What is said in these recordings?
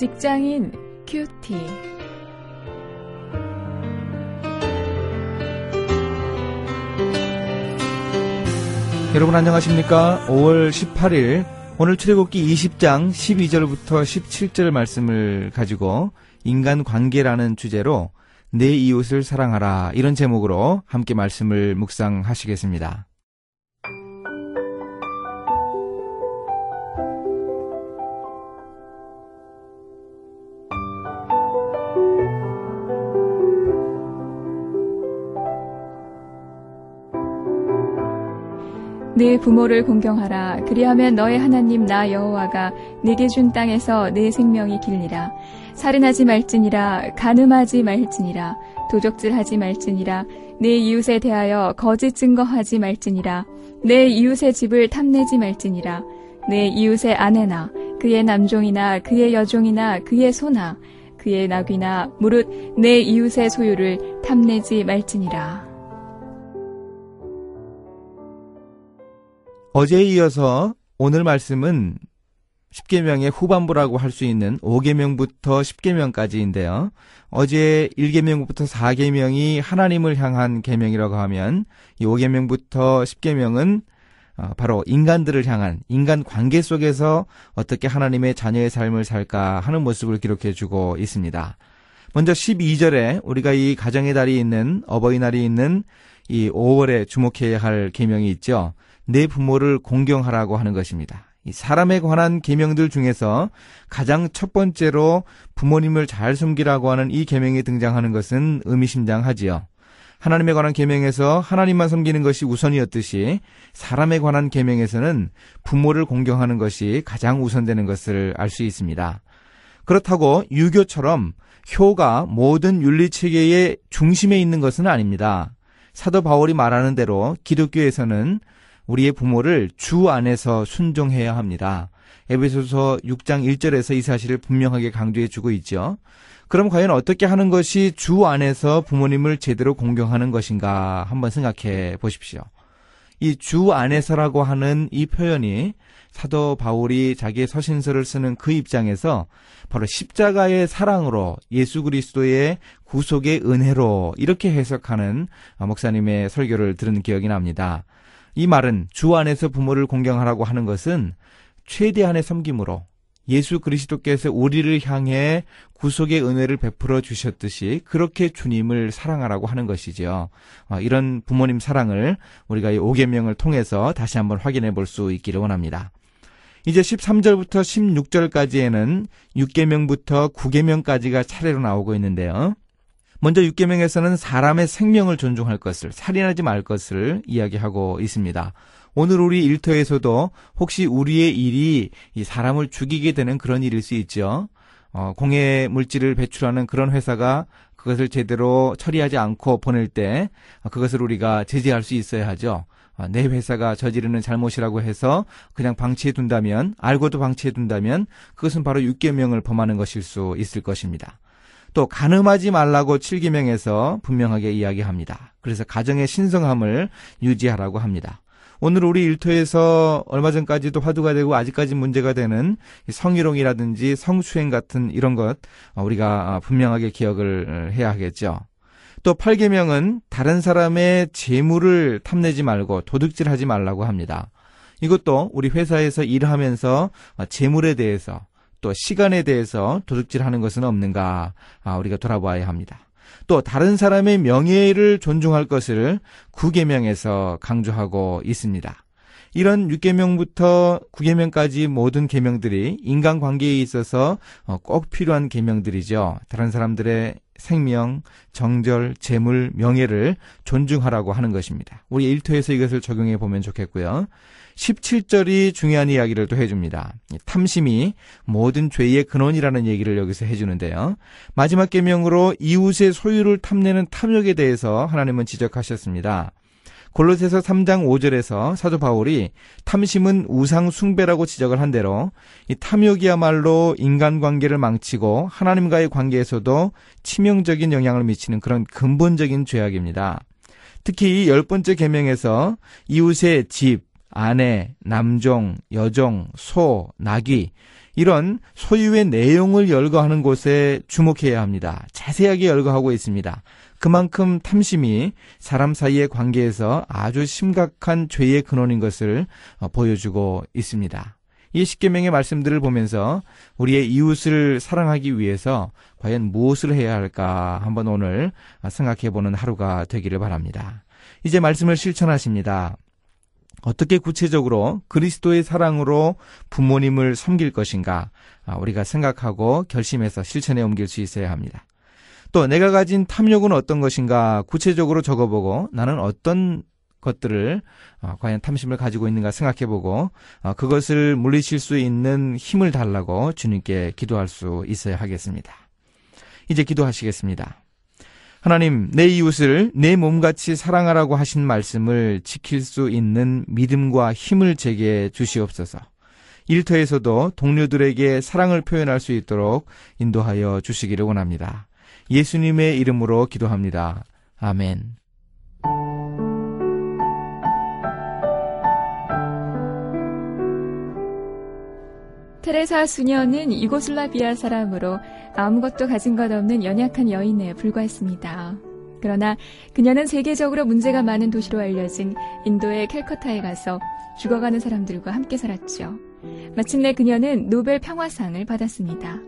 직장인 큐티. 여러분 안녕하십니까? 5월 18일 오늘 출애굽기 20장 12절부터 17절 말씀을 가지고 인간 관계라는 주제로 내 이웃을 사랑하라 이런 제목으로 함께 말씀을 묵상하시겠습니다. 네 부모를 공경하라. 그리하면 너의 하나님 나 여호와가 네게 준 땅에서 내 생명이 길리라. 살인하지 말지니라. 간음하지 말지니라. 도적질하지 말지니라. 내 이웃에 대하여 거짓 증거하지 말지니라. 내 이웃의 집을 탐내지 말지니라. 내 이웃의 아내나 그의 남종이나 그의 여종이나 그의 소나 그의 나귀나 무릇 내 이웃의 소유를 탐내지 말지니라. 어제에 이어서 오늘 말씀은 10계명의 후반부라고 할 수 있는 5계명부터 10계명까지인데요. 어제 1계명부터 4계명이 하나님을 향한 계명이라고 하면 이 5계명부터 10계명은 어, 바로 인간들을 향한 인간 관계 속에서 어떻게 하나님의 자녀의 삶을 살까 하는 모습을 기록해 주고 있습니다. 먼저 12절에 우리가 이 가정의 달이 있는 어버이날이 있는 이 5월에 주목해야 할 계명이 있죠. 내 부모를 공경하라고 하는 것입니다. 이 사람에 관한 계명들 중에서 가장 첫 번째로 부모님을 잘 섬기라고 하는 이 계명이 등장하는 것은 의미심장하지요. 하나님에 관한 계명에서 하나님만 섬기는 것이 우선이었듯이 사람에 관한 계명에서는 부모를 공경하는 것이 가장 우선되는 것을 알 수 있습니다. 그렇다고 유교처럼 효가 모든 윤리 체계의 중심에 있는 것은 아닙니다. 사도 바울이 말하는 대로 기독교에서는 우리의 부모를 주 안에서 순종해야 합니다. 에베소서 6장 1절에서 이 사실을 분명하게 강조해 주고 있죠. 그럼 과연 어떻게 하는 것이 주 안에서 부모님을 제대로 공경하는 것인가 한번 생각해 보십시오. 이 주 안에서라고 하는 이 표현이 사도 바울이 자기의 서신서를 쓰는 그 입장에서 바로 십자가의 사랑으로 예수 그리스도의 구속의 은혜로 이렇게 해석하는 목사님의 설교를 들은 기억이 납니다. 이 말은 주 안에서 부모를 공경하라고 하는 것은 최대한의 섬김으로 예수 그리스도께서 우리를 향해 구속의 은혜를 베풀어 주셨듯이 그렇게 주님을 사랑하라고 하는 것이지요. 어, 이런 부모님 사랑을 우리가 이 5계명을 통해서 다시 한번 확인해 볼 수 있기를 원합니다. 이제 13절부터 16절까지에는 6계명부터 9계명까지가 차례로 나오고 있는데요. 먼저 6계명에서는 사람의 생명을 존중할 것을 살인하지 말 것을 이야기하고 있습니다. 오늘 우리 일터에서도 혹시 우리의 일이 이 사람을 죽이게 되는 그런 일일 수 있죠. 어, 공해 물질을 배출하는 그런 회사가 그것을 제대로 처리하지 않고 보낼 때 그것을 우리가 제재할 수 있어야 하죠. 어, 내 회사가 저지르는 잘못이라고 해서 그냥 방치해 둔다면 알고도 방치해 둔다면 그것은 바로 6계명을 범하는 것일 수 있을 것입니다. 또 가늠하지 말라고 7계명에서 분명하게 이야기합니다. 그래서 가정의 신성함을 유지하라고 합니다. 오늘 우리 일터에서 얼마 전까지도 화두가 되고 아직까지 문제가 되는 성희롱이라든지 성추행 같은 이런 것 우리가 분명하게 기억을 해야 하겠죠. 또 8계명은 다른 사람의 재물을 탐내지 말고 도둑질하지 말라고 합니다. 이것도 우리 회사에서 일하면서 재물에 대해서 또 시간에 대해서 도둑질하는 것은 없는가 아, 우리가 돌아봐야 합니다. 또 다른 사람의 명예를 존중할 것을 구계명에서 강조하고 있습니다. 이런 6계명부터 9계명까지 모든 계명들이 인간관계에 있어서 어, 꼭 필요한 계명들이죠. 다른 사람들의 생명, 정절, 재물, 명예를 존중하라고 하는 것입니다. 우리 일터에서 이것을 적용해 보면 좋겠고요. 17절이 중요한 이야기를 또 해줍니다. 탐심이 모든 죄의 근원이라는 얘기를 여기서 해주는데요. 마지막 계명으로 이웃의 소유를 탐내는 탐욕에 대해서 하나님은 지적하셨습니다. 골로새서 3장 5절에서 사도 바울이 탐심은 우상 숭배라고 지적을 한 대로 이 탐욕이야말로 인간 관계를 망치고 하나님과의 관계에서도 치명적인 영향을 미치는 그런 근본적인 죄악입니다. 특히 이 열 번째 계명에서 이웃의 집, 아내, 남종, 여종, 소, 나귀 이런 소유의 내용을 열거하는 곳에 주목해야 합니다. 자세하게 열거하고 있습니다. 그만큼 탐심이 사람 사이의 관계에서 아주 심각한 죄의 근원인 것을 어, 보여주고 있습니다. 이 십계명의 말씀들을 보면서 우리의 이웃을 사랑하기 위해서 과연 무엇을 해야 할까 한번 오늘 생각해 보는 하루가 되기를 바랍니다. 이제 말씀을 실천하십니다. 어떻게 구체적으로 그리스도의 사랑으로 부모님을 섬길 것인가 아, 우리가 생각하고 결심해서 실천에 옮길 수 있어야 합니다. 또 내가 가진 탐욕은 어떤 것인가 구체적으로 적어보고 나는 어떤 것들을 어, 과연 탐심을 가지고 있는가 생각해보고 어, 그것을 물리칠 수 있는 힘을 달라고 주님께 기도할 수 있어야 하겠습니다. 이제 기도하시겠습니다. 하나님, 내 이웃을 내 몸같이 사랑하라고 하신 말씀을 지킬 수 있는 믿음과 힘을 제게 주시옵소서. 일터에서도 동료들에게 사랑을 표현할 수 있도록 인도하여 주시기를 원합니다. 예수님의 이름으로 기도합니다. 아멘. 테레사 수녀는 유고슬라비아 사람으로 아무것도 가진 것 없는 연약한 여인에 불과했습니다. 그러나 그녀는 세계적으로 문제가 많은 도시로 알려진 인도의 캘커타에 가서 죽어가는 사람들과 함께 살았죠. 마침내 그녀는 노벨 평화상을 받았습니다.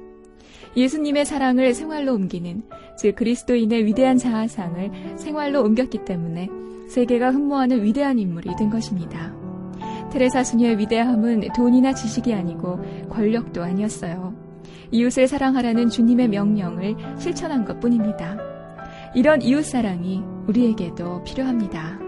예수님의 사랑을 생활로 옮기는, 즉 그리스도인의 위대한 자아상을 생활로 옮겼기 때문에 세계가 흠모하는 위대한 인물이 된 것입니다. 테레사 수녀의 위대함은 돈이나 지식이 아니고 권력도 아니었어요. 이웃을 사랑하라는 주님의 명령을 실천한 것 뿐입니다. 이런 이웃사랑이 우리에게도 필요합니다.